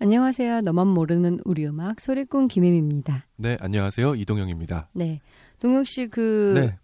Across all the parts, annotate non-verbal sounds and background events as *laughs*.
안녕하세요. 너만 모르는 우리 음악 소리꾼 김혜미입니다. 네, 안녕하세요. 이동영입니다. 네. 동혁 씨, 그, 네.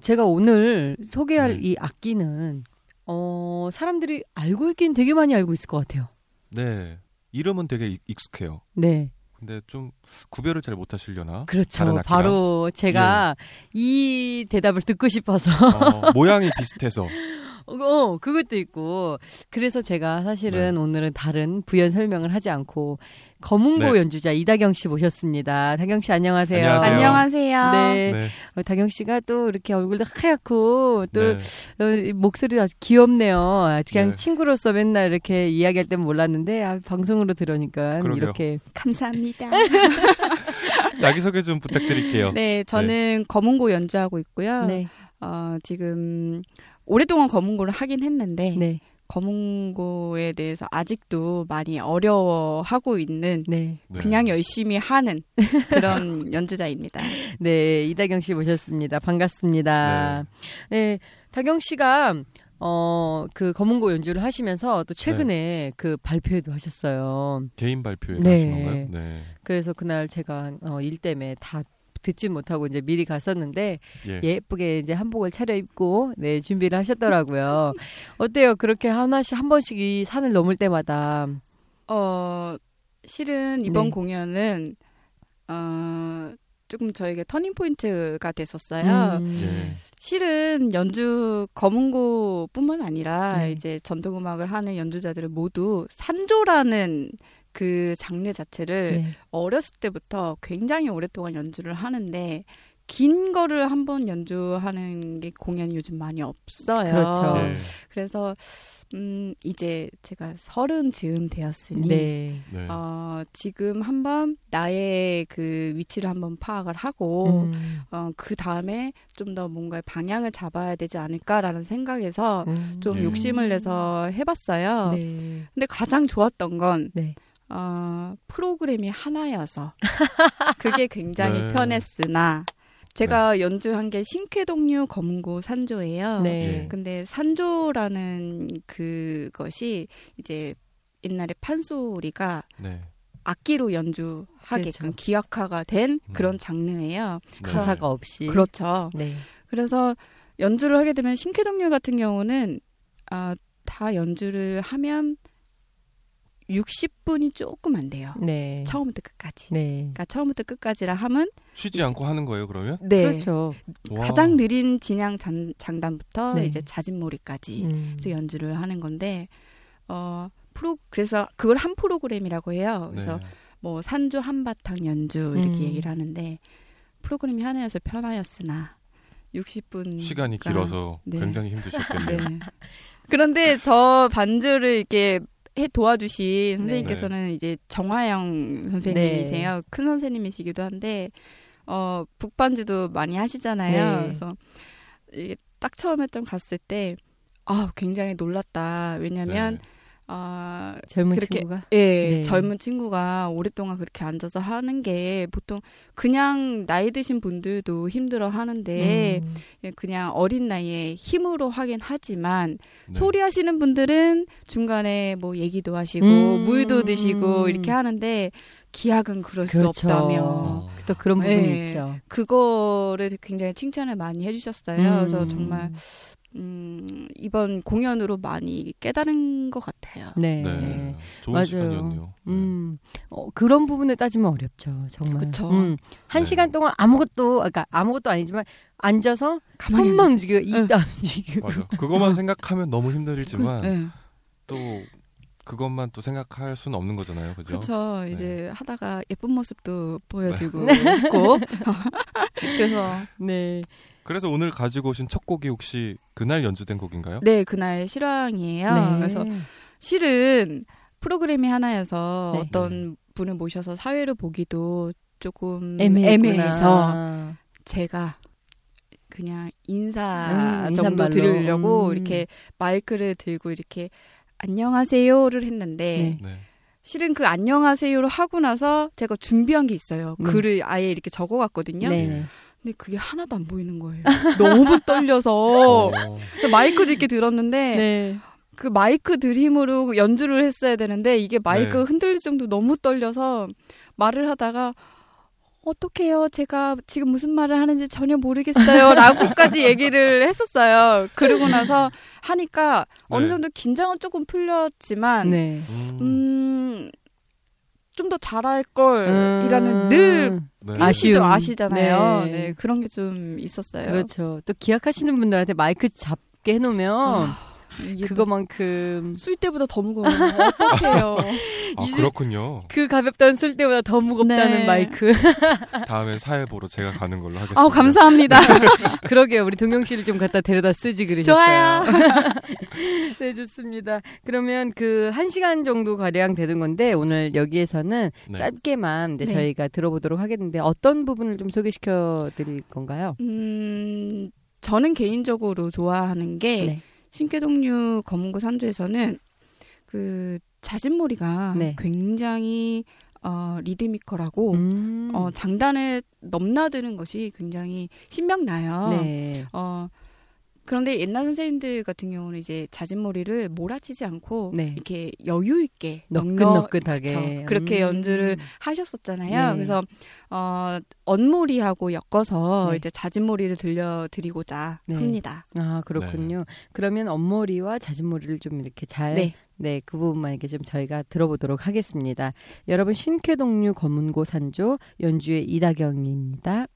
제가 오늘 소개할 네. 이 악기는, 어, 사람들이 알고 있긴 되게 많이 알고 있을 것 같아요. 네. 이름은 되게 익- 익숙해요. 네. 근데 좀 구별을 잘 못하시려나? 그렇죠. 바로 제가 예. 이 대답을 듣고 싶어서. 어, 모양이 비슷해서. *laughs* 어, 그것도 있고. 그래서 제가 사실은 네. 오늘은 다른 부연 설명을 하지 않고 검은고 네. 연주자 이다경 씨 모셨습니다. 다경 씨 안녕하세요. 안녕하세요. 안녕하세요. 네. 네. 어, 다경 씨가 또 이렇게 얼굴도 하얗고 또 네. 어, 이 목소리도 아주 귀엽네요. 아, 그냥 네. 친구로서 맨날 이렇게 이야기할 땐 몰랐는데 아, 방송으로 들으니까 그러게요. 이렇게 감사합니다. *laughs* 자기 소개 좀 부탁드릴게요. 네, 저는 검은고 연주하고 있고요. 네. 어, 지금 오랫동안 검은고를 하긴 했는데 네. 검은고에 대해서 아직도 많이 어려워하고 있는 네. 네. 그냥 열심히 하는 그런 *laughs* 연주자입니다. 네, 이다경 씨 모셨습니다. 반갑습니다. 네. 다경 씨가 어, 그 검은고 연주를 하시면서 또 최근에 그 발표회도 하셨어요. 개인 발표에 네. 하신 건가요? 네. 그래서 그날 제가 어, 일 때문에 다 듣지 못하고 이제 미리 갔었는데 예. 예쁘게 이제 한복을 차려입고 네 준비를 하셨더라고요. 어때요? 그렇게 하나씩 한 번씩 이 산을 넘을 때마다 어, 실은 이번 네. 공연은 어, 조금 저에게 터닝 포인트가 됐었어요. 음, 예. 실은 연주 검은고뿐만 아니라 네. 이제 전통 음악을 하는 연주자들은 모두 산조라는 그 장르 자체를 네. 어렸을 때부터 굉장히 오랫동안 연주를 하는데 긴 거를 한 번 연주하는 게 공연이 요즘 많이 없어요. 그렇죠. 예. 그래서 음 이제 제가 서른 즈음 되었으니 네. 네. 어 지금 한번 나의 그 위치를 한번 파악을 하고 음, 어, 그 다음에 좀 더 뭔가 방향을 잡아야 되지 않을까라는 생각에서 음. 좀 예. 욕심을 내서 해 봤어요. 네. 근데 가장 좋았던 건, 네. 어, 프로그램이 하나여서 *laughs* 그게 굉장히 네. 편했으나 제가 연주한 게 신쾌동류 검은고 산조예요. 네. 예. 근데 산조라는 그것이 이제 옛날에 판소리가 네. 악기로 연주하게끔 그렇죠. 기악화가 된 음. 그런 장르예요. 네. 가사가 없이 그렇죠. 네. 그래서 연주를 하게 되면 신쾌동률 같은 경우는 아, 다 연주를 하면 60분이 조금 안 돼요. 네. 처음부터 끝까지. 네. 그러니까 처음부터 끝까지라 하면 쉬지 않고 하는 거예요, 그러면? 네. 그렇죠. 와. 가장 느린 진양 장, 장단부터 네. 이제 자진몰이까지 음. 그래서 연주를 하는 건데 어 프로 그래서 그걸 한 프로그램이라고 해요. 그래서 네. 뭐 산조 한바탕 연주 이렇게 음. 얘기를 하는데 프로그램이 하나여서 편하였으나 60분 시간이 길어서 네. 굉장히 힘드셨겠네요. *laughs* 네. 그런데 저 반주를 이렇게 해 도와주신 선생님께서는 네. 이제 정화영 선생님이세요. 큰 선생님이시기도 한데 어 북반주도 많이 하시잖아요. 네. 그래서 이게 딱 처음에 좀 갔을 때 아, 굉장히 놀랐다. 왜냐면 네. 아, 젊은 그렇게- 친구가 예, 네. 젊은 친구가 오랫동안 그렇게 앉아서 하는 게 보통 그냥 나이 드신 분들도 힘들어 하는데 음. 예, 그냥 어린 나이에 힘으로 하긴 하지만 네. 소리 하시는 분들은 중간에 뭐 얘기도 하시고 음. 물도 드시고 이렇게 하는데 기악은 그럴 수 그렇죠. 없다며 어. 또 그런 부분이 네. 있죠. 그거를 굉장히 칭찬을 많이 해주셨어요. 그래서 음. 정말 음, 이번 공연으로 많이 깨달은 것 같아요. 네. 네. 좋은 맞아요. 시간이었네요. 네. 음, 어, 그런 부분을 따지면 어렵죠, 정말. 그쵸. 음, 한 네. 시간 동안 아무것도, 그러니까 아무것도 아니지만 앉아서 손만. 움직이고 입도 안 움직이고. 맞아. 그것만 생각하면 너무 힘들지만 네. 또 그것만 또 생각할 수는 없는 거잖아요. 그죠? 그렇죠. 네. 이제 하다가 예쁜 모습도 보여주고 싶고 *laughs* 그래서 네. 그래서 오늘 가지고 오신 첫 곡이 혹시 그날 연주된 곡인가요? 네 그날 실황이에요. 네. 그래서 실은 프로그램이 하나여서 네. 어떤 분을 모셔서 사회를 보기도 조금 애매했구나. 애매해서 제가 그냥 인사 음, 정도 인사말로. 드리려고 음. 이렇게 마이크를 들고 이렇게 안녕하세요를 했는데 네. 네. 실은 그 안녕하세요를 하고 나서 제가 준비한 게 있어요. 네. 글을 아예 이렇게 적어갔거든요. 네. 근데 그게 하나도 안 보이는 거예요. 너무 *laughs* 떨려서 어, 마이크도 이렇게 들었는데 네. 그 마이크 들힘으로 연주를 했어야 되는데 이게 마이크가 네. 흔들릴 정도 너무 떨려서 말을 하다가 어떡해요. 제가 지금 무슨 말을 하는지 전혀 모르겠어요. *laughs* 라고까지 얘기를 했었어요. 그러고 나서 하니까 어느 네. 정도 긴장은 조금 풀렸지만 네. 음, 음, 좀 더 잘할 걸이라는 음. 늘 네. 아쉬움. 아시잖아요. 네. 네. 그런 게 좀 있었어요. 그렇죠. 또 기억하시는 분들한테 마이크 잡게 해놓으면 아, 그거만큼 술 때보다 더 무거워요. 어떡해요. *laughs* 아 이제- 그렇군요. 그 가볍다는 쓸 때보다 더 무겁다는 네. 마이크. *laughs* 다음엔 사회 보러 제가 가는 걸로 하겠습니다. 아우 감사합니다. *laughs* 그러게요. 우리 동영 씨를 좀 갖다 데려다 쓰지 그러셨어요. 좋아요. 네, 좋습니다. 그러면 그한 시간 정도 가량 되는 건데 오늘 여기에서는 네. 짧게만 이제 네. 저희가 들어보도록 하겠는데 어떤 부분을 좀 소개시켜 드릴 건가요? 음, 저는 개인적으로 좋아하는 게 네. 신께동류 검은고 산주에서는 그 자진몰이가 네. 굉장히 어, 리드미컬하고 음. 어, 장단을 넘나드는 것이 굉장히 신명나요. 네. 어, 그런데 옛날 선생님들 같은 경우는 이제 자진몰이를 몰아치지 않고 네. 이렇게 여유 있게 너끈너끈하게. 그쵸. 그렇게 음. 연주를 하셨었잖아요. 네. 그래서 어 언몰이하고 엮어서 네. 이제 자진몰이를 들려드리고자 네. 합니다. 아, 그렇군요. 그러면 엄머리와 자진머리를 좀 이렇게 잘 네. 네, 그 부분만 이렇게 좀 저희가 들어보도록 하겠습니다. 여러분 신쾌동류 검은고 산조 연주의 이다경입니다.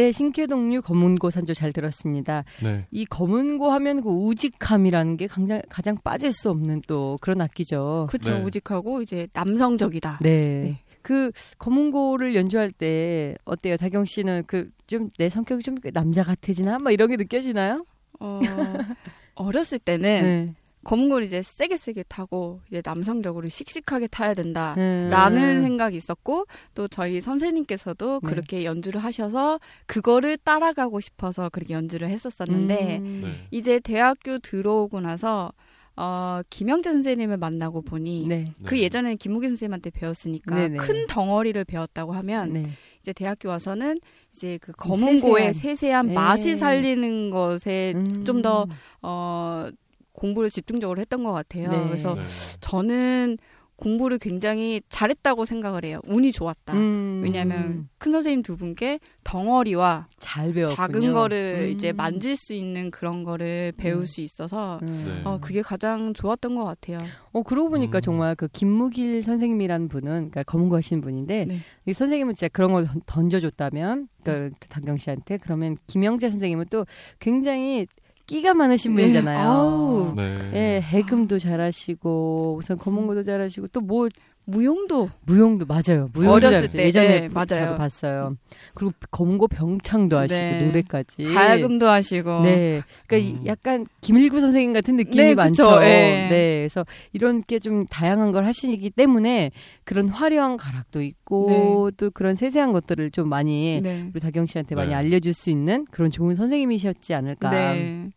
네, 신캐동류 검은고 산조 잘 들었습니다. 네. 이 검은고 하면 그 우직함이라는 게 가장, 가장 빠질 수 없는 또 그런 악기죠. 그쵸 네. 우직하고 이제 남성적이다. 네. 네. 그 검은고를 연주할 때 어때요? 다경 씨는 그 좀 내 성격이 좀 남자 같아지나? 막 이런 게 느껴지나요? 어, *laughs* 어렸을 때는 네. 검은고를 이제 세게 세게 타고 이제 남성적으로 씩씩하게 타야 된다. 음. 라는 생각이 있었고 또 저희 선생님께서도 네. 그렇게 연주를 하셔서 그거를 따라가고 싶어서 그렇게 연주를 했었었는데 음. 네. 이제 대학교 들어오고 나서 어 김영재 선생님을 만나고 보니 네. 그 네. 예전에 김우기 선생님한테 배웠으니까 네네. 큰 덩어리를 배웠다고 하면 네. 이제 대학교 와서는 이제 그좀 검은고의 세세한. 세세한 네. 맛을 살리는 것에 음. 좀 더, 어 공부를 집중적으로 했던 것 같아요. 네. 그래서 네. 저는 공부를 굉장히 잘했다고 생각을 해요. 운이 좋았다. 음. 왜냐하면 큰 선생님 두 분께 덩어리와 잘 배웠군요. 작은 거를 음. 이제 만질 수 있는 그런 거를 배울 음. 수 있어서 음. 네. 어, 그게 가장 좋았던 것 같아요. 어 그러고 보니까 음. 정말 그 김무길 선생님이라는 분은 그러니까 검은고 하시는 분인데 네. 이 선생님은 진짜 그런 걸 던- 던져줬다면 그러니까 당경 씨한테 그러면 김영재 선생님은 또 굉장히 끼가 많으신 네. 분이잖아요. 아우. 네. 예, 해금도 잘하시고 우선 검은고도 잘하시고 또 뭐 무용도 무용도 맞아요. 무용도 어렸을. 때, 예전에 네, 맞아요. 저도 봤어요. 그리고 검은고 병창도 하시고 네. 노래까지. 가야금도 하시고 네, 그러니까 음. 이 약간 김일구 선생님 같은 느낌이 네, 많죠. 예. 네, 그래서 이런 게 좀 다양한 걸 하시기 때문에 그런 화려한 가락도 있고 또 그런 세세한 것들을 좀 많이 네. 우리 다경 씨한테 많이 네. 알려줄 수 있는 그런 좋은 선생님이셨지 않을까. 네.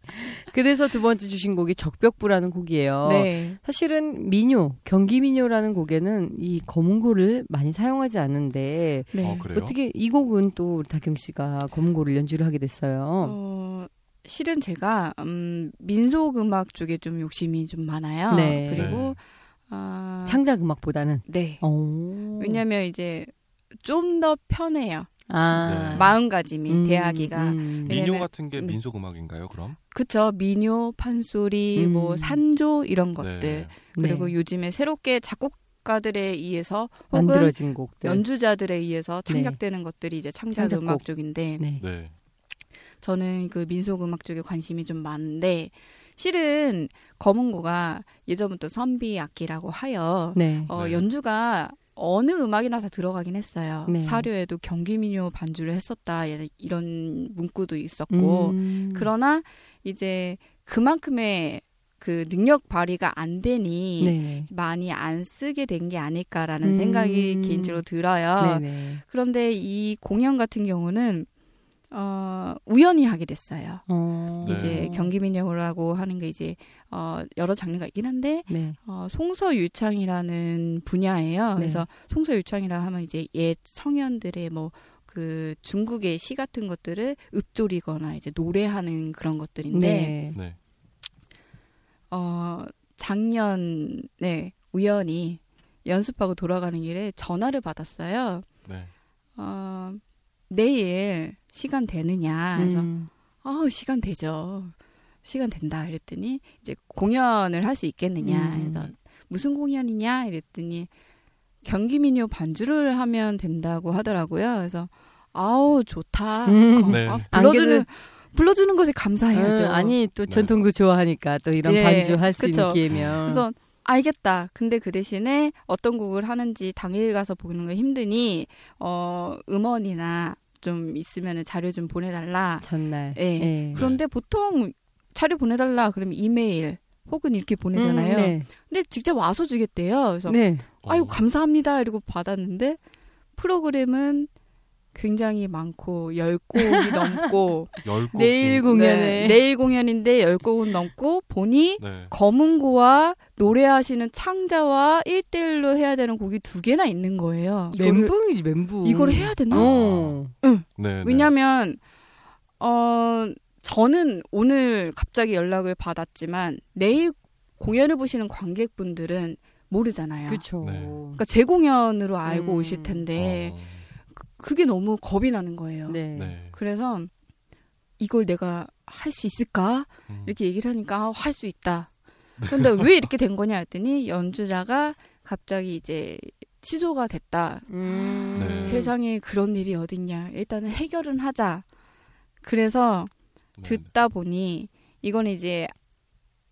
그래서 두 번째 주신 곡이 적벽부라는 곡이에요. 네. 사실은 민요, 경기 민요라는 곡에는 이 검은고를 많이 사용하지 않는데 네. 어, 그래요? 어떻게 이 곡은 또 우리 다경 씨가 검은고를 연주를 하게 됐어요. 어, 실은 제가 음, 민속 음악 쪽에 좀 욕심이 좀 많아요. 네. 그리고 네. 아, 창작 음악보다는. 네. 오. 왜냐면 이제 좀 더 편해요. 아. 네. 마음가짐이 음, 대하기가. 음. 왜냐면- 민요 같은 게 네. 민속 음악인가요? 그럼? 그쵸. 민요, 판소리, 음. 뭐 산조 이런 것들. 네. 그리고 네. 요즘에 새롭게 작곡 가들에 의해서 혹은 만들어진 곡들. 연주자들에 의해서 창작되는 것들이 이제 창작 창작곡. 음악 쪽인데 네. 네. 저는 그 민속 음악 쪽에 관심이 좀 많은데 실은 검은고가 예전부터 선비 악기라고 하여 네. 어, 네. 연주가 어느 음악이나 다 들어가긴 했어요. 네. 사료에도 경기민요 반주를 했었다 이런- 이런 문구도 있었고 음. 그러나 이제 그만큼의 그 능력 발휘가 안 되니 네. 많이 안 쓰게 된 게 아닐까라는 음. 생각이 개인적으로 들어요. 네네. 그런데 이 공연 같은 경우는 어, 우연히 하게 됐어요. 어. 네. 이제 경기민요라고 하는 게 이제 어, 여러 장르가 있긴 한데 네. 어, 송서유창이라는 분야예요. 네. 그래서 송서유창이라 하면 이제 옛 성현들의 뭐 그 중국의 시 같은 것들을 읊조리거나 이제 노래하는 그런 것들인데 네. 네. 어 작년에 우연히 연습하고 돌아가는 길에 전화를 받았어요. 네. 어 내일 시간 되느냐 그래서 음. 아 시간 되죠. 시간 된다 이랬더니 이제 공연을 할 수 있겠느냐 음. 그래서 무슨 공연이냐 이랬더니 경기민요 반주를 하면 된다고 하더라고요. 그래서 아우 좋다. 음. 거- 네. 아, 안 불러주는 불러주는 것에 감사해야죠. 음, 아니 또 네. 전통도 좋아하니까 또 이런 예, 반주 할 수. 있는 기회면. 그래서 알겠다. 근데 그 대신에 어떤 곡을 하는지 당일 가서 보는 거 힘드니 어 음원이나 좀 있으면 자료 좀 보내달라. 전날. 예. 예. 그런데 보통 자료 보내달라 그러면 이메일 혹은 이렇게 보내잖아요. 음, 네. 근데 직접 와서 주겠대요. 그래서 네. 아이고 어. 감사합니다 이러고 받았는데 프로그램은 굉장히 많고 열 곡이 넘고 *laughs* 열 곡. 내일 공... 공연에. 네, 내일 공연인데 열 곡은 넘고 보니 네. 검은고와 노래하시는 창자와 1대1로 해야 되는 곡이 두 개나 있는 거예요. 멘붕이지 멘붕. 이걸 해야 되나? 어. 네. 네. 왜냐면 어 저는 오늘 갑자기 연락을 받았지만 내일 공연을 보시는 관객분들은 모르잖아요. 그렇죠. 네. 그러니까 제 공연으로 알고 음. 오실 텐데 어. 그게 너무 겁이 나는 거예요. 네. 네. 그래서 이걸 내가 할 수 있을까? 음. 이렇게 얘기를 하니까 할수 있다. 그런데 *laughs* 왜 이렇게 된 거냐 했더니 연주자가 갑자기 이제 취소가 됐다. 음. 네. 세상에 그런 일이 어딨냐. 일단은 해결은 하자. 그래서 네. 듣다 보니 이건 이제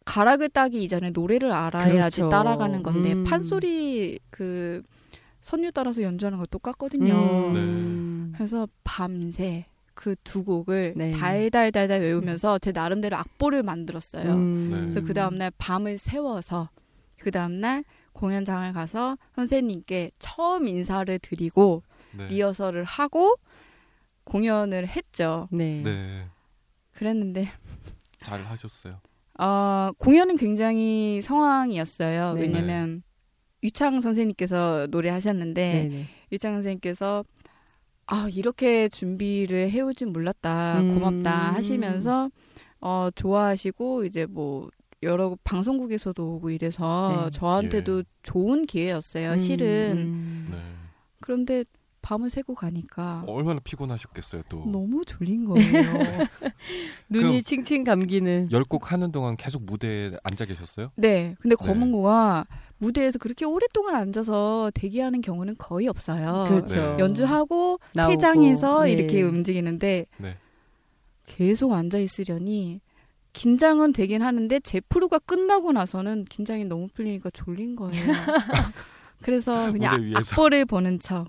가락을 따기 이전에 노래를 알아야지 그렇죠. 따라가는 건데 음. 판소리 그 선율 따라서 연주하는 거 똑같거든요. 음. 그래서 밤새 그 두 곡을 네. 달달달달 외우면서 제 나름대로 악보를 만들었어요. 음. 네. 그래서 그 다음날 밤을 세워서 그 다음날 공연장을 가서 선생님께 처음 인사를 드리고 네. 리허설을 하고 공연을 했죠. 네. 네. 그랬는데 잘 하셨어요. 어, 공연은 굉장히 성황이었어요. 네. 왜냐면 유창 선생님께서 노래하셨는데 네네. 유창 선생님께서 아 이렇게 준비를 해오진 몰랐다 음. 고맙다 하시면서 어 좋아하시고 이제 뭐 여러 방송국에서도 오고 이래서 네. 저한테도 예. 좋은 기회였어요. 음, 실은 음. 네. 그런데 밤을 새고 가니까 얼마나 피곤하셨겠어요, 또. 너무 졸린 거예요. *laughs* 눈이 칭칭 감기는. 열 곡 하는 동안 계속 무대에 앉아 계셨어요? 네, 근데 네. 검은고가 무대에서 그렇게 오랫동안 앉아서 대기하는 경우는 거의 없어요. 그렇죠. 네. 연주하고 나오고. 퇴장해서 네. 이렇게 움직이는데 네. 계속 앉아 있으려니 긴장은 되긴 하는데 제 프로가 끝나고 나서는 긴장이 너무 풀리니까 졸린 거예요. *laughs* 그래서 그냥. 악보를 보는 척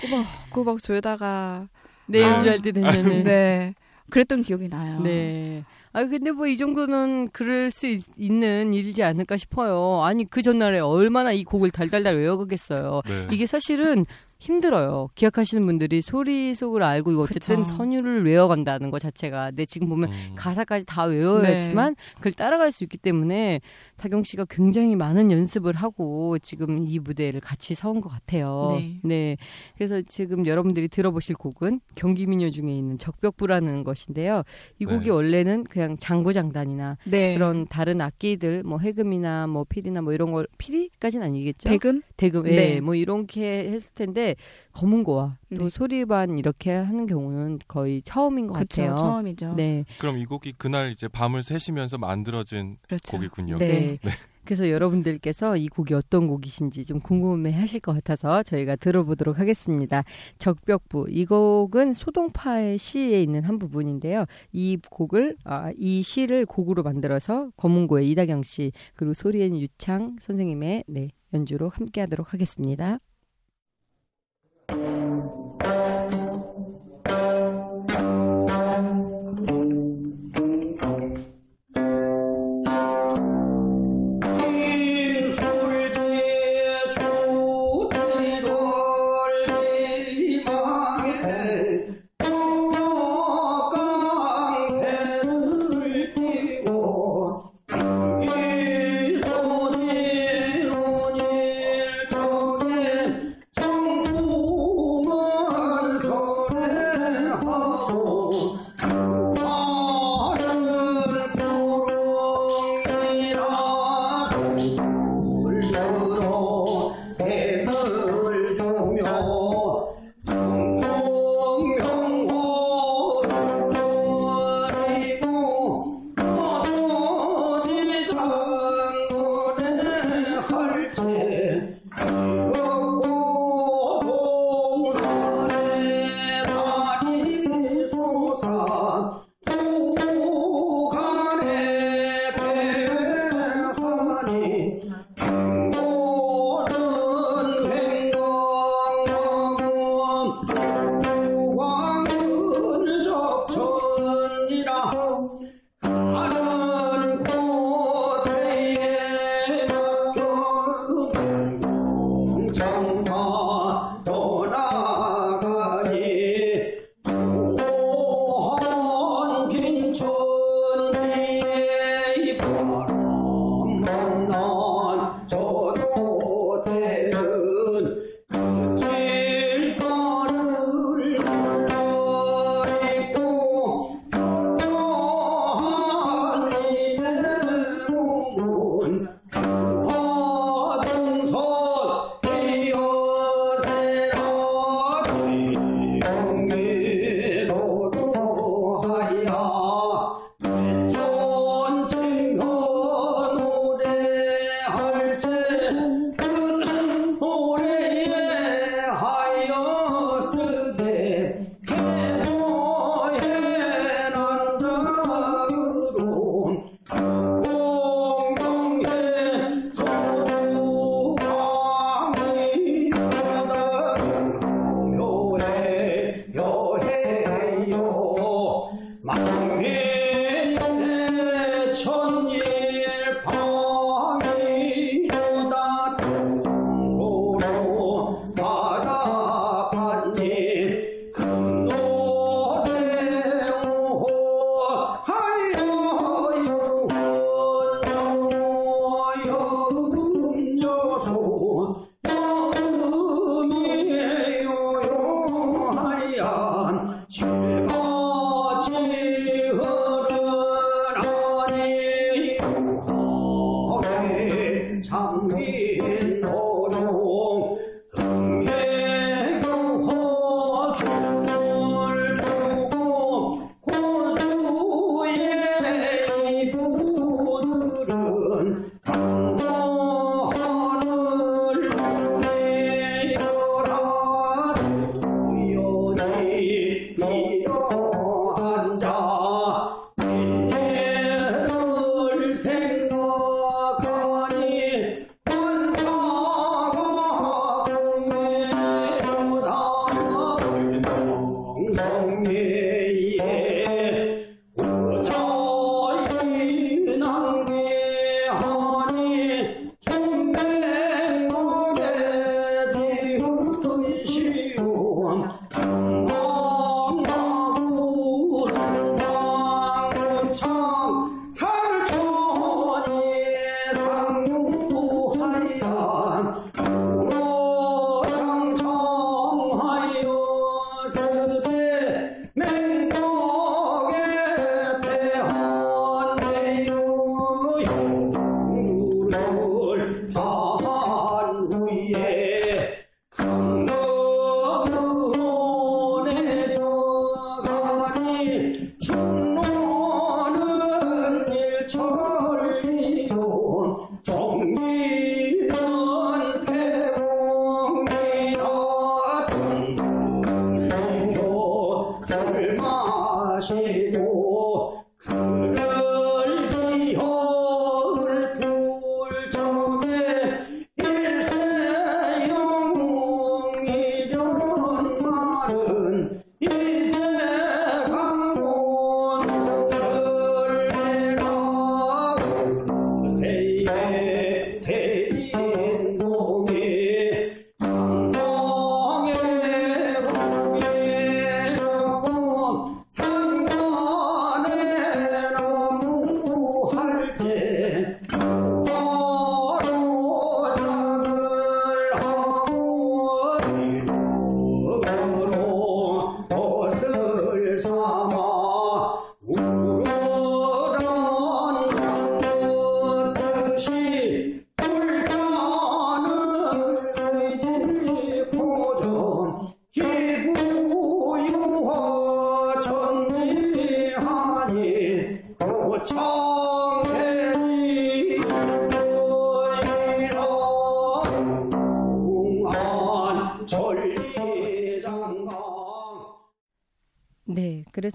꾸벅꾸벅 졸다가 네, 아. 연주할 때 되면은. 네 그랬던 기억이 나요. 네. 아 근데 뭐 이 정도는 그럴 수 있, 는 일이지 않을까 싶어요. 아니 그 전날에 얼마나 이 곡을 달달달 외워가겠어요. 네. 이게 사실은 힘들어요. 기억하시는 분들이 소리 속을 알고 이거 어쨌든 그쵸. 선율을 외워간다는 것 자체가. 근데 지금 보면 음. 가사까지 다 외워야지만 그걸 따라갈 수 있기 때문에 타경 씨가 굉장히 많은 연습을 하고 지금 이 무대를 같이 서온 것 같아요. 네. 그래서 지금 여러분들이 들어보실 곡은 경기 민요 중에 있는 적벽부라는 것인데요. 이 곡이 네. 원래는 그냥 장구장단이나 네. 그런 다른 악기들 뭐 해금이나 뭐 피리나 뭐 이런 걸 피리까지는 아니겠죠? 대금 대금, 예, 네. 뭐 이렇게 했을 텐데 검은고와 또 네. 소리반 이렇게 하는 경우는 거의 처음인 것 그쵸 같아요. 처음이죠. 네, 그럼 이 곡이 그날 이제 밤을 새시면서 만들어진 그렇죠. 곡이군요. 네. 그래서 여러분들께서 이 곡이 어떤 곡이신지 좀 궁금해 하실 것 같아서 저희가 들어보도록 하겠습니다. 적벽부. 이 곡은 소동파의 시에 있는 한 부분인데요. 이 곡을, 아, 이 시를 곡으로 만들어서 검은고의 이다경 씨, 그리고 소리엔 유창 선생님의 네, 연주로 함께 하도록 하겠습니다. Thank you. 참민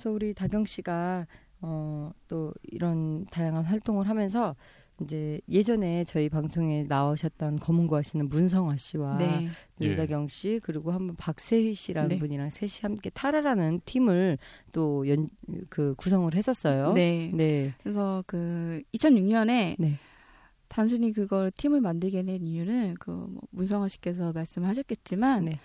그래서 우리 다경 씨가 어, 또 이런 다양한 활동을 하면서 이제 예전에 저희 방송에 나오셨던 검은고 하시는 문성화 씨와 네. 예. 이다경 씨 그리고 한번 박세희 씨라는 네. 분이랑 셋이 함께 타라라는 팀을 또 연 그 구성을 했었어요. 네. 네. 그래서 그 2006년에 네. 단순히 그걸 팀을 만들게 된 이유는 그뭐 문성아 씨께서 말씀하셨겠지만 네.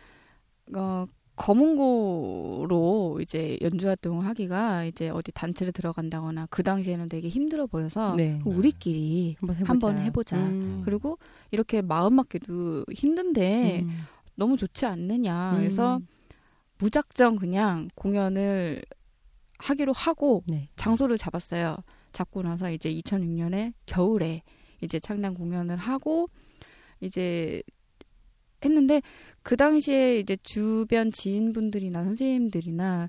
어 검은고로 이제 연주 활동을 하기가 이제 어디 단체를 들어간다거나 그 당시에는 되게 힘들어 보여서 네. 그 우리끼리 한번 해보자. 한번 해보자. 음. 그리고 이렇게 마음 맞기도 힘든데 음. 너무 좋지 않느냐. 음. 그래서 무작정 그냥 공연을 하기로 하고 네. 장소를 잡았어요. 잡고 나서 이제 2006년에 겨울에 이제 창단 공연을 하고 이제 했는데 그 당시에 이제 주변 지인분들이나 선생님들이나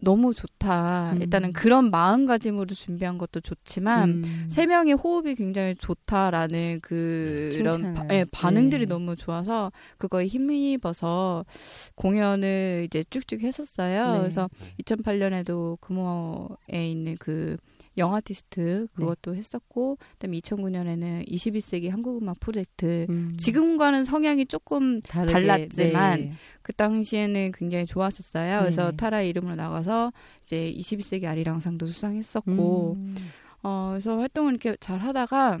너무 좋다. 음. 일단은 그런 마음가짐으로 준비한 것도 좋지만 음. 세 명의 호흡이 굉장히 좋다라는 그런 칭찬을. 바- 예, 반응들이 네. 너무 좋아서 그거에 힘입어서 공연을 이제 쭉쭉 했었어요. 네. 그래서 네. 2008년에도 금호에 있는 그 영 아티스트 그것도 했었고 그다음에 2009년에는 21세기 한국 음악 프로젝트 음. 지금과는 성향이 조금 다르게, 달랐지만 네. 그 당시에는 굉장히 좋았었어요. 그래서 네. 타라 이름으로 나가서 이제 21세기 아리랑상도 수상했었고 음. 어, 그래서 활동을 이렇게 잘 하다가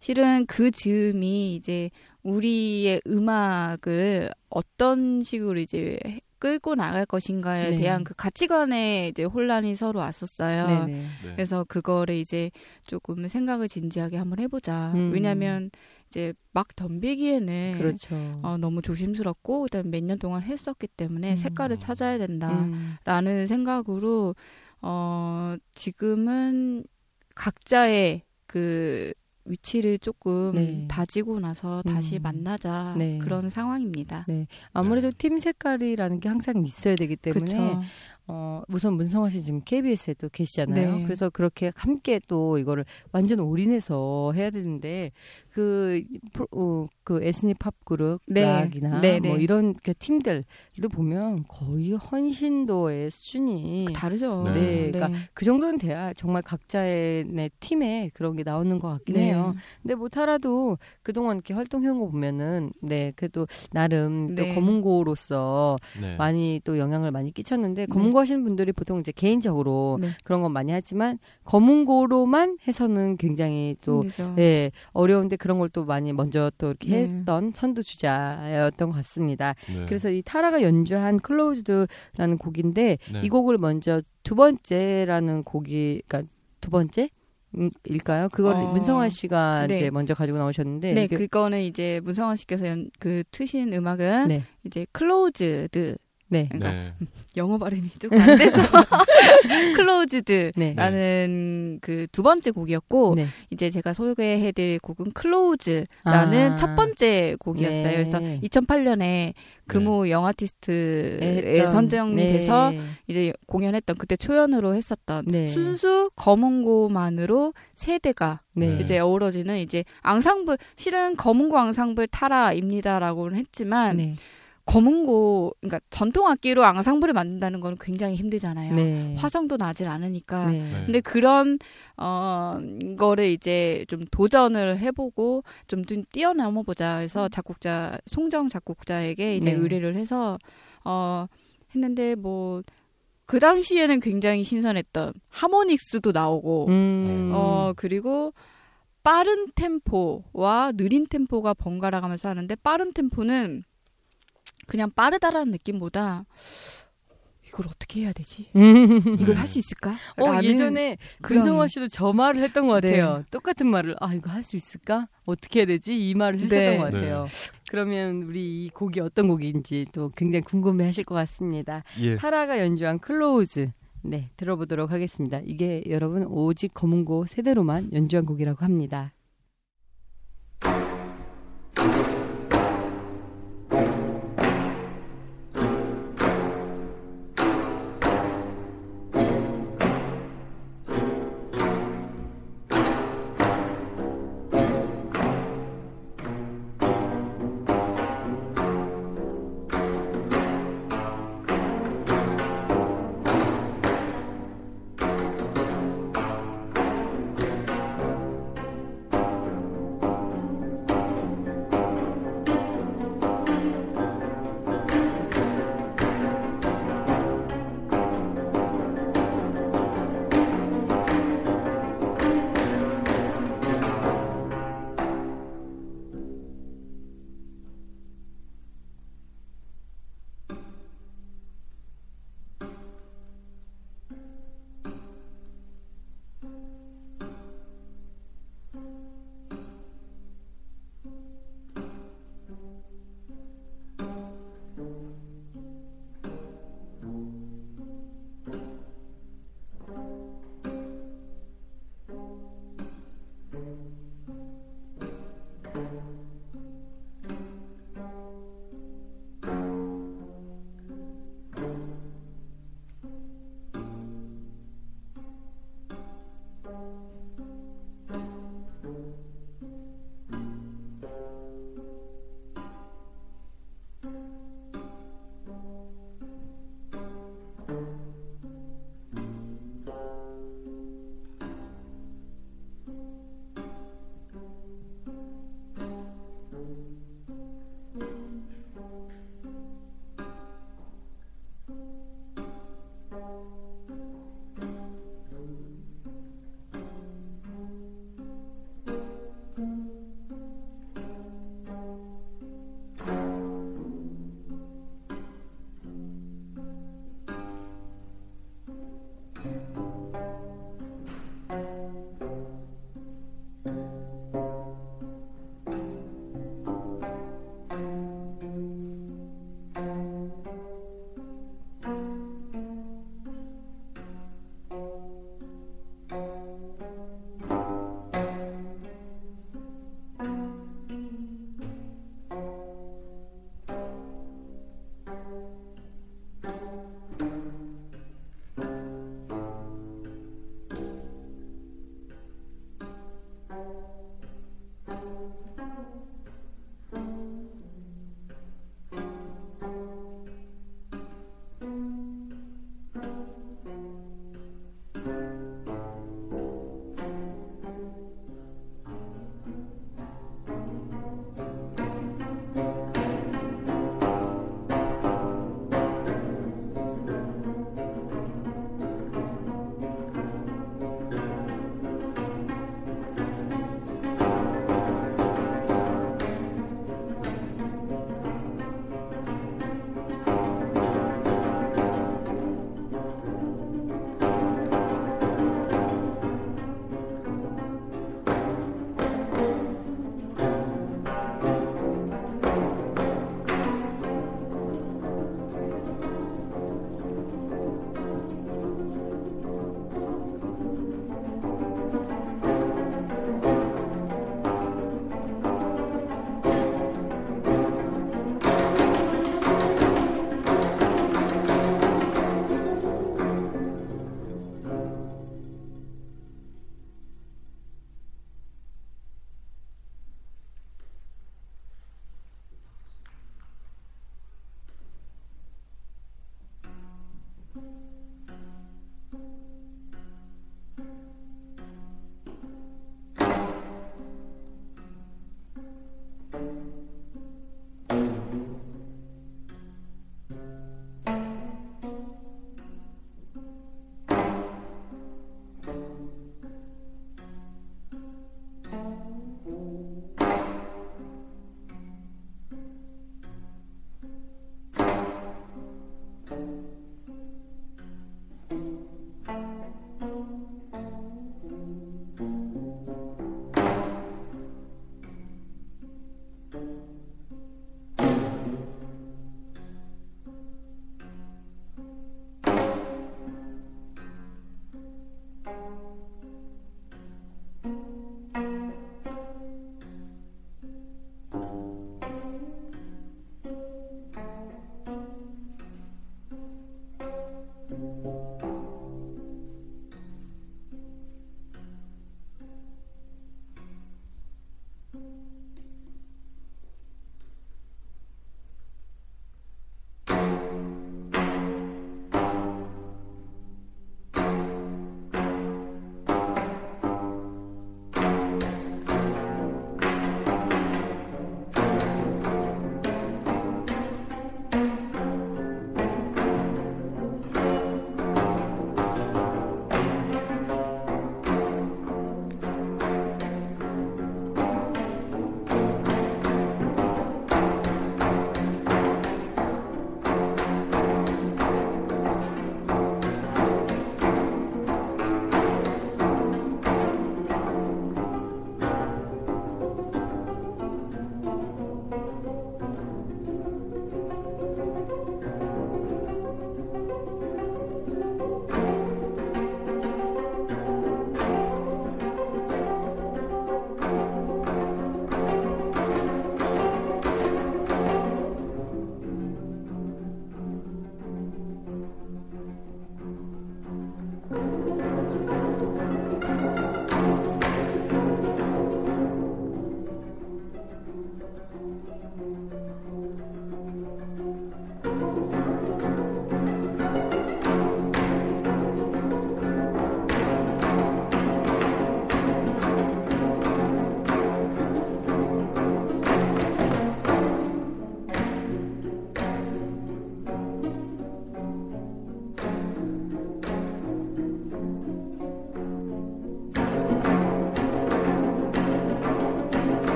실은 그 즈음이 이제 우리의 음악을 어떤 식으로 이제 해- 끌고 나갈 것인가에 네. 대한 그 가치관에 이제 혼란이 서로 왔었어요. 네네. 네. 그래서 그거를 이제 조금 생각을 진지하게 한번 해보자. 음. 왜냐하면 이제 막 덤비기에는 그렇죠. 어, 너무 조심스럽고 그다음에 몇년 동안 했었기 때문에 음. 색깔을 찾아야 된다. 음. 라는 생각으로 어 지금은 각자의 그 위치를 조금 네. 다지고 나서 다시 음. 만나자 네. 그런 상황입니다. 네. 아무래도 네. 팀 색깔이라는 게 항상 있어야 되기 때문에. 어, 우선 문성화 씨 지금 KBS에 또 계시잖아요. 네. 그래서 그렇게 함께 또 이거를 완전 올인해서 해야 되는데 그, 어, 그 에스니 팝 그룹 네. 락이나 네, 뭐 네. 이런 그 팀들도 보면 거의 헌신도의 수준이 다르죠. 네. 네, 그러니까 그 정도는 돼야 정말 각자의 내 팀에 그런 게 나오는 것 같긴 해요. 근데 뭐 타라도 그동안 이렇게 활동해온 거 보면은 네 그래도 나름 또 네. 검은고로서 네. 많이 또 영향을 많이 끼쳤는데 네. 검은고 하시는 분들이 보통 이제 개인적으로 네. 그런 건 많이 하지만 검은고로만 해서는 굉장히 또 힘들죠. 네, 어려운데 그런 걸 또 많이 먼저 또 이렇게 네. 했던 선두주자였던 것 같습니다. 네. 그래서 이 타라가 연주한 클로즈드라는 곡인데 네. 이 곡을 먼저 두 번째라는 곡이 그러니까 두 번째 음, 일까요? 그걸 어, 문성환 씨가 네. 이제 먼저 가지고 나오셨는데 네, 이게- 그거는 이제 문성원 씨께서 연, 그 트신 음악은 네. 이제 closed 네. 그러니까 네. 영어 발음이 조금 안 돼서 closed라는 *laughs* 네. 그두 번째 곡이었고 네. 이제 제가 소개해드릴 곡은 close라는 아. 첫 번째 곡이었어요. 네. 그래서 2008년에 금호 영 아티스트에 했던- 선정이 네. 돼서 이제 공연했던 그때 초연으로 했었던 네. 순수 검은고만으로 세대가 네. 이제 어우러지는 이제 앙상블 실은 검은고 앙상블 타라입니다라고는 했지만 네. 검은고 그러니까 전통 악기로 앙상블을 만든다는 건 굉장히 힘들잖아요. 네. 화성도 나질 않으니까. 네. 네. 근데 그런 어 거를 이제 좀 도전을 해보고 좀, 좀 뛰어넘어 보자. 그래서 작곡자 송정 작곡자에게 이제 네. 의뢰를 해서 어 했는데 뭐 그 당시에는 굉장히 신선했던 하모닉스도 나오고 음. 어 그리고 빠른 템포와 느린 템포가 번갈아 가면서 하는데 빠른 템포는 그냥 빠르다라는 느낌보다 이걸 어떻게 해야 되지? 이걸 네. 할수 있을까? 어, 예전에 문성화 씨도 저 말을 했던 것 네. 같아요. 똑같은 말을 아 이거 할 수 있을까? 어떻게 해야 되지? 이 말을 하셨던 네. 것 같아요. 그러면 우리 이 곡이 어떤 곡인지 또 굉장히 궁금해하실 것 같습니다. 예. 타라가 연주한 클로우즈 네 들어보도록 하겠습니다. 이게 여러분 오직 검은고 세대로만 연주한 곡이라고 합니다.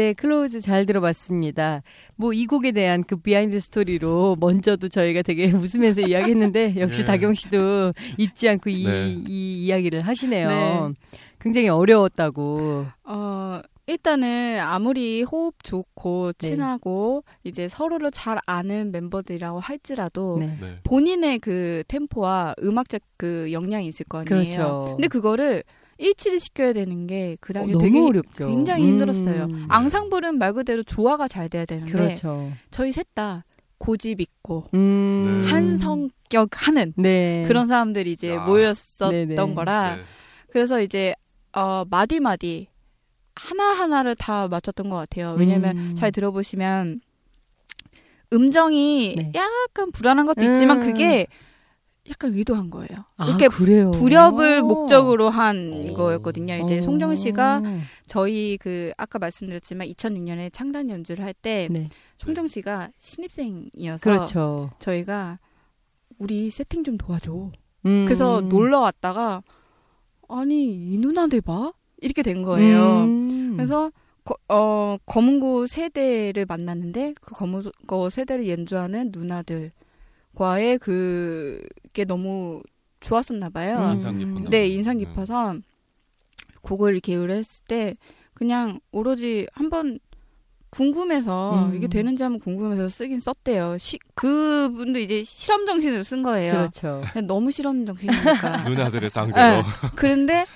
네, close 잘 들어봤습니다. 뭐 이 곡에 대한 그 behind story로 먼저도 저희가 되게 *laughs* 웃으면서 이야기했는데 역시 예. 다경 씨도 잊지 않고 이, 네. 이 이야기를 하시네요. 네. 굉장히 어려웠다고. 어, 일단은 아무리 호흡 좋고 네. 친하고 이제 서로를 잘 아는 멤버들이라고 할지라도 네. 네. 본인의 그 템포와 음악적 그 역량이 있을 거 아니에요. 그렇죠. 근데 그거를 일치를 시켜야 되는 게그 어, 당시 너무 되게 어렵죠. 굉장히 음. 힘들었어요. 앙상블은 말 그대로 조화가 잘 돼야 되는데 그렇죠. 저희 셋 다 고집 있고 음. 네. 한 성격 하는 네. 그런 사람들이 이제 야. 모였었던 네네. 거라 네. 그래서 이제 어 마디 마디 하나 하나를 다 맞췄던 것 같아요. 왜냐면 음. 잘 들어보시면 음정이 네. 약간 불안한 것도 있지만 음. 그게 약간 의도한 거예요. 아, 이렇게 그래요. 불협을 오. 목적으로 한 오. 거였거든요. 이제 어. 송정 씨가 저희 그 아까 말씀드렸지만 2006년에 창단 연주를 할때 네. 송정 씨가 신입생이어서 그렇죠. 저희가 우리 세팅 좀 도와줘. 음. 그래서 놀러 왔다가 아니 이 누나들 봐 이렇게 된 거예요. 음. 그래서 거, 어 검은고 세대를 만났는데 그 검은고 세대를 연주하는 누나들 과의 그게 너무 좋았었나 봐요. 음. 인상 깊었나 네. 인상 깊어서 곡을 기울을 했을 때 그냥 오로지 한번 궁금해서 음. 이게 되는지 한번 궁금해서 쓰긴 썼대요. 시, 그분도 이제 실험 정신으로 쓴 거예요. 그렇죠. 그냥 너무 실험 정신이니까. *laughs* 누나들의 *laughs* 상대로. 네. 그런데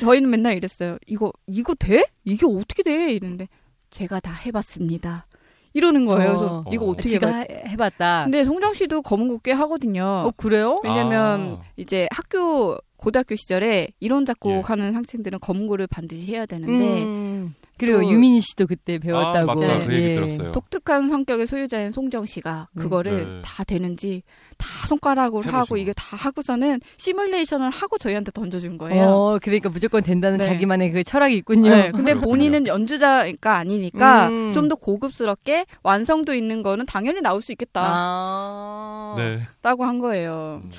저희는 맨날 이랬어요. 이거 이거 돼? 이게 어떻게 돼? 이랬는데 제가 다 해봤습니다. 이러는 거예요. 그래서 어. 이거 어. 어떻게 지가 해봐? 해- 해봤다. 근데 송정 씨도 검은고 꽤 하거든요. 어 그래요? 왜냐면 아. 이제 학교 고등학교 시절에 이론 작곡 예. 하는 학생들은 검은고를 반드시 해야 되는데 음. 그리고 또- 유민희 씨도 그때 배웠다고. 아, 맞다. 네. 그 얘기 예. 들었어요. 독특한 성격의 소유자인 송정 씨가 네. 그거를 네. 다 되는지 다 손가락으로 해보시고. 하고 이게 다 하고서는 시뮬레이션을 하고 저희한테 던져준 거예요. 어, 그러니까 무조건 된다는 네. 자기만의 그 철학이 있군요. 네, 근데 그렇군요. 본인은 연주자니까 아니니까 음. 좀더 고급스럽게 완성도 있는 거는 당연히 나올 수 있겠다라고 아. 네. 한 거예요. 음.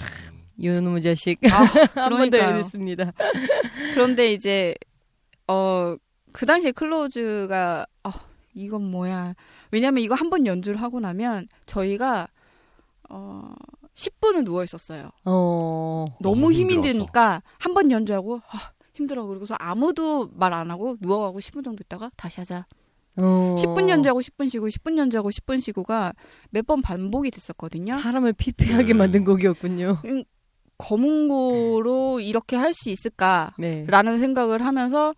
요놈의 자식. 아, *laughs* 한번더 그러니까요. 이랬습니다. 그런데 이제 어 그 당시에 클로즈가 어, 이건 뭐야? 왜냐면 이거 한 번 연주를 하고 나면 저희가 어 10분을 누워 있었어요. 어. 너무 너무 힘이. 드니까 한 번 연주하고 아, 힘들어. 그러고서 아무도 말 안 하고 누워가고 10분 정도 있다가 다시 하자. 어. 10분 연주하고 10분 쉬고 10분 연주하고 10분 쉬고가 몇 번 반복이 됐었거든요. 사람을 피폐하게 네. 만든 곡이었군요. 검은고로 이렇게 할 수 있을까라는 네. 생각을 하면서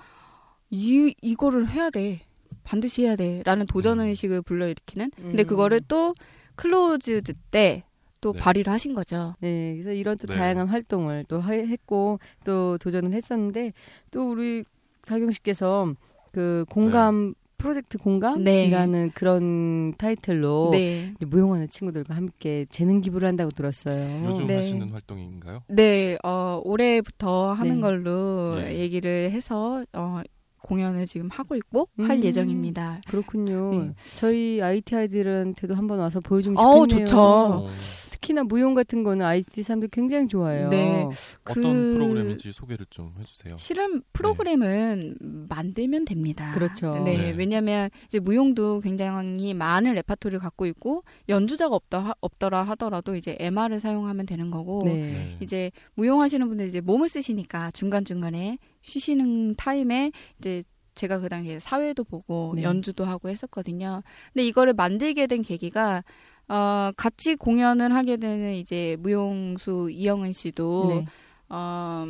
이 이거를 해야 돼. 반드시 해야 돼라는 도전 음. 의식을 불러일으키는. 근데 음. 그거를 또 closed 때 또 네. 발휘를 하신 거죠. 네, 그래서 이런 또 네. 다양한 활동을 또 하- 했고 또 도전을 했었는데 또 우리 다경 씨께서 그 공감 프로젝트 공감이라는 그런 타이틀로 네. 무용하는 친구들과 함께 재능 기부를 한다고 들었어요. 요즘 네. 하시는 활동인가요? 네, 어, 올해부터 하는 네. 걸로 네. 얘기를 해서 어, 공연을 지금 하고 있고 할 음. 예정입니다. 그렇군요. 네. 저희 IT 아이들한테도 한번 와서 보여주면 좋겠네요. 좋죠. 어, 특히나 무용 같은 거는 IT 사람들 굉장히 좋아해요. 네. 어떤 그- 프로그램인지 소개를 좀 해주세요. 실은 프로그램은 만들면 됩니다. 그렇죠. 네, 네. 왜냐하면 이제 무용도 굉장히 많은 레파토리를 갖고 있고 연주자가 없다 하- 없더라 하더라도 이제 MR을 사용하면 되는 거고 네. 네. 이제 무용하시는 분들 이제 몸을 쓰시니까 중간 중간에 쉬시는 타임에 이제 제가 그 당시에 사회도 보고 네. 연주도 하고 했었거든요. 근데 이거를 만들게 된 계기가 어 같이 공연을 하게 되는 이제 무용수 이영은 씨도 네. 어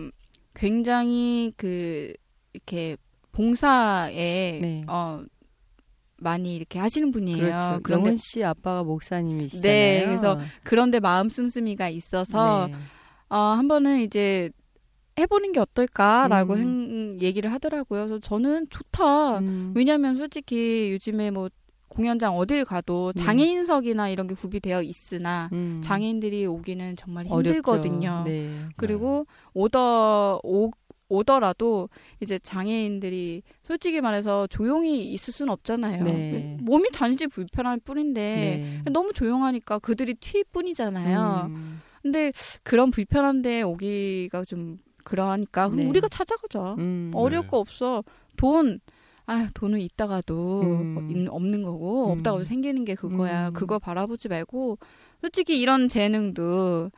굉장히 그 이렇게 봉사에 네. 어 많이 이렇게 하시는 분이에요. 그렇죠. 그런데 영은 씨 아빠가 목사님이시잖아요. 네, 그래서 그런데 마음 씀씀이가 있어서 네. 어, 한 번은 이제 해보는 게 어떨까라고 음. 행- 얘기를 하더라고요. 그래서 저는 좋다. 음. 왜냐하면 솔직히 요즘에 뭐 공연장 어딜 가도 네. 장애인석이나 이런 게 구비되어 있으나 음. 장애인들이 오기는 정말. 힘들거든요. 네. 그리고 오더 오, 오더라도 이제 장애인들이 솔직히 말해서 조용히 있을 수는 없잖아요. 네. 몸이 단지 불편할 뿐인데 네. 너무 조용하니까 그들이 튈 뿐이잖아요. 음. 근데 그런 불편한데 오기가 좀 그러하니까 네. 우리가 찾아가자. 음. 어려울 네. 거 없어. 돈 아 돈은 있다가도 음. 어, 있- 없는 거고 음. 없다가도 생기는 게 그거야. 음. 그거 바라보지 말고 솔직히 이런 재능도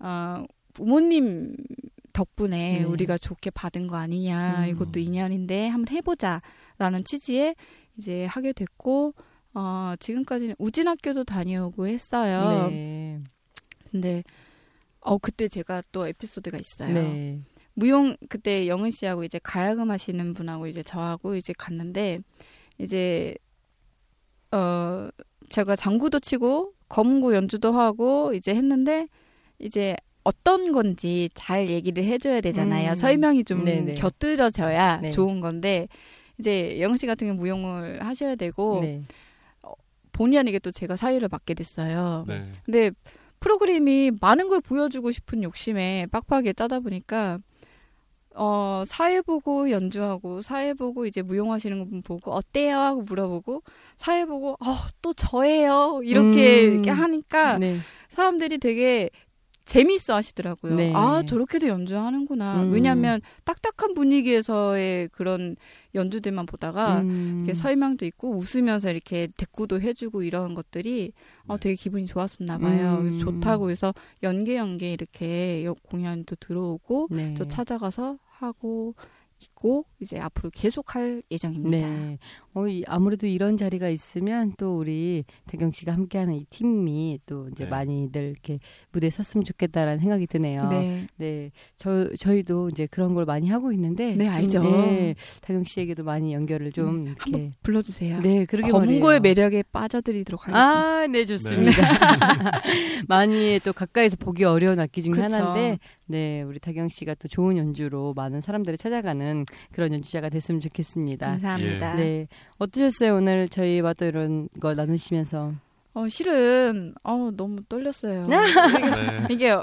어, 부모님 덕분에 네. 우리가 좋게 받은 거 아니냐. 음. 이것도 인연인데 한번 해보자라는 취지에 이제 하게 됐고 어, 지금까지는 우진학교도 다녀오고 했어요. 네. 근데 어 그때 제가 또 에피소드가 있어요. 네. 무용 그때 영은 씨하고 이제 가야금 하시는 분하고 이제 저하고 이제 갔는데 이제 어 제가 장구도 치고 검은고 연주도 하고 이제 했는데 이제 어떤 건지 잘 얘기를 해줘야 되잖아요. 음. 설명이 좀 네네. 곁들여져야 네. 좋은 건데 이제 영은 씨 같은 경우 무용을 하셔야 되고 네. 본의 아니게 또 제가 사회를 맡게 됐어요. 네. 근데 프로그램이 많은 걸 보여주고 싶은 욕심에 빡빡하게 짜다 보니까 어 사회 보고 연주하고 사회 보고 이제 무용하시는 분 보고 어때요 하고 물어보고 사회 보고 어 또 저예요 이렇게 음. 이렇게 하니까 네. 사람들이 되게 재미있어 하시더라고요. 네. 아, 저렇게도 연주하는구나. 음. 왜냐하면 딱딱한 분위기에서의 그런 연주들만 보다가 음. 이렇게 설명도 있고 웃으면서 이렇게 대꾸도 해주고 이런 것들이 어, 네. 되게 기분이 좋았었나 봐요. 음. 좋다고 해서 연계 연계 이렇게 여- 공연도 들어오고 네. 또 찾아가서 하고 있고 이제 앞으로 계속 할 예정입니다. 네. 어, 이- 아무래도 이런 자리가 있으면 또 우리 태경 씨가 함께하는 이 팀이 또 이제 네. 많이들 이렇게 무대에 섰으면 좋겠다라는 생각이 드네요. 네. 네, 저 저희도 이제 그런 걸 많이 하고 있는데, 네, 좀, 알죠. 네, 다경 씨에게도 많이 연결을 좀 음, 이렇게. 한번 불러주세요. 네, 그러게 검은고의 말이에요. 매력에 빠져드리도록 하겠습니다. 아, 네, 좋습니다. *laughs* 많이 또 가까이서 보기 어려운 악기 중에 그쵸. 하나인데, 네, 우리 다경 씨가 또 좋은 연주로 많은 사람들이 찾아가는 그런 연주자가 됐으면 좋겠습니다. 감사합니다. 네, 어떠셨어요 오늘 저희와 또 이런 거 나누시면서? 어, 실은 어, 너무 떨렸어요. *laughs* 네. 이게 어,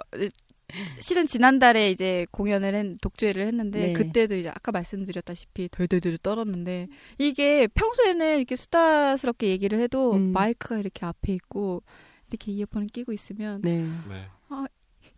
실은 지난달에 이제 공연을 했, 독주회를 했는데 네. 그때도 이제 아까 말씀드렸다시피 덜덜덜 떨었는데 이게 평소에는 이렇게 수다스럽게 얘기를 해도 음. 마이크가 이렇게 앞에 있고 이렇게 이어폰을 끼고 있으면 네, 네.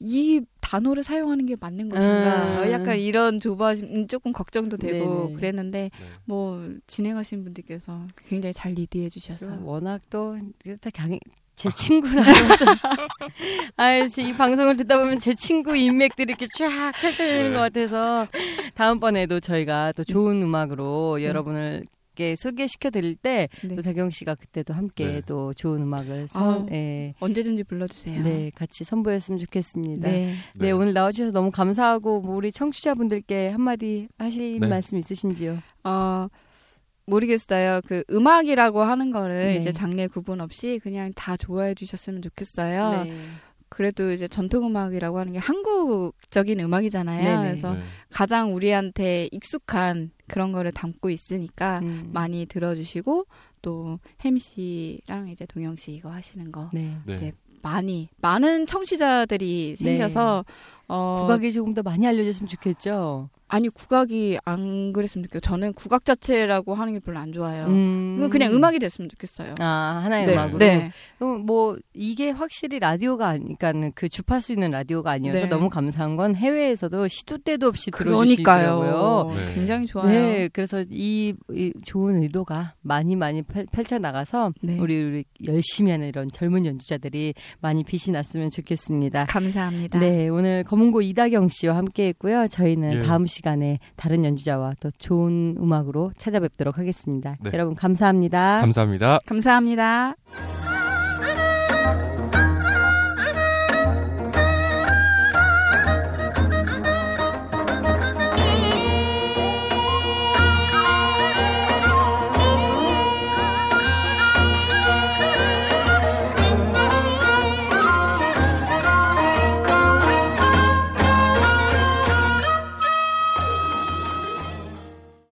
이 단어를 사용하는 게 맞는 것인가 음. 약간 이런 조바심 조금 걱정도 되고 네네. 그랬는데 네. 뭐 진행하신 분들께서 굉장히 잘 리드해 주셔서 워낙 또, 다 강, 제 친구라서. *laughs* 아, 이 방송을 듣다 보면 제 친구 인맥들이 이렇게 쫙 펼쳐지는 네. 것 같아서 다음번에도 저희가 또 좋은 음악으로 네. 여러분을 게 소개시켜 드릴 때 네. 또 다경 씨가 그때도 함께 네. 또 좋은 음악을 선, 아우, 예, 언제든지 불러주세요. 네, 같이 선보였으면 좋겠습니다. 네. 네. 오늘 나와주셔서 너무 감사하고 뭐 우리 청취자분들께 한마디 하실 네. 말씀 있으신지요? 어, 모르겠어요. 그 음악이라고 하는 거를 네. 이제 장르 구분 없이 그냥 다 좋아해 주셨으면 좋겠어요. 네. 그래도 이제 전통 음악이라고 하는 게 한국적인 음악이잖아요. 네네. 그래서 네. 가장 우리한테 익숙한 그런 거를 담고 있으니까 음. 많이 들어주시고 또 햄 씨랑 이제 동영 씨 이거 하시는 거 네. 네. 이제 많이 많은 청취자들이 생겨서 어 국악이 조금 더 많이 알려졌으면 좋겠죠. 아니 국악이 안 그랬으면 좋겠어요. 저는 국악 자체라고 하는 게 별로 안 좋아요. 음. 그냥 음악이 됐으면 좋겠어요. 아 하나의 네, 음악으로. 네. 어, 뭐 이게 확실히 라디오가 아니까는 그 주파수 있는 라디오가 아니어서 네. 너무 감사한 건 해외에서도 시도 때도 없이 들어주시더라고요. 그러니까요. 네. 굉장히 좋아요. 네, 그래서 이, 이 좋은 의도가 많이 많이 펼, 쳐 나가서 네. 우리, 우리 열심히 하는 이런 젊은 연주자들이 많이 빛이 났으면 좋겠습니다. 감사합니다. 네, 오늘 검은고 이다경 씨와 함께했고요. 저희는 예. 다음 시간에 다른 연주자와 또 좋은 음악으로 찾아뵙도록 하겠습니다. 네. 여러분 감사합니다. 감사합니다. 감사합니다.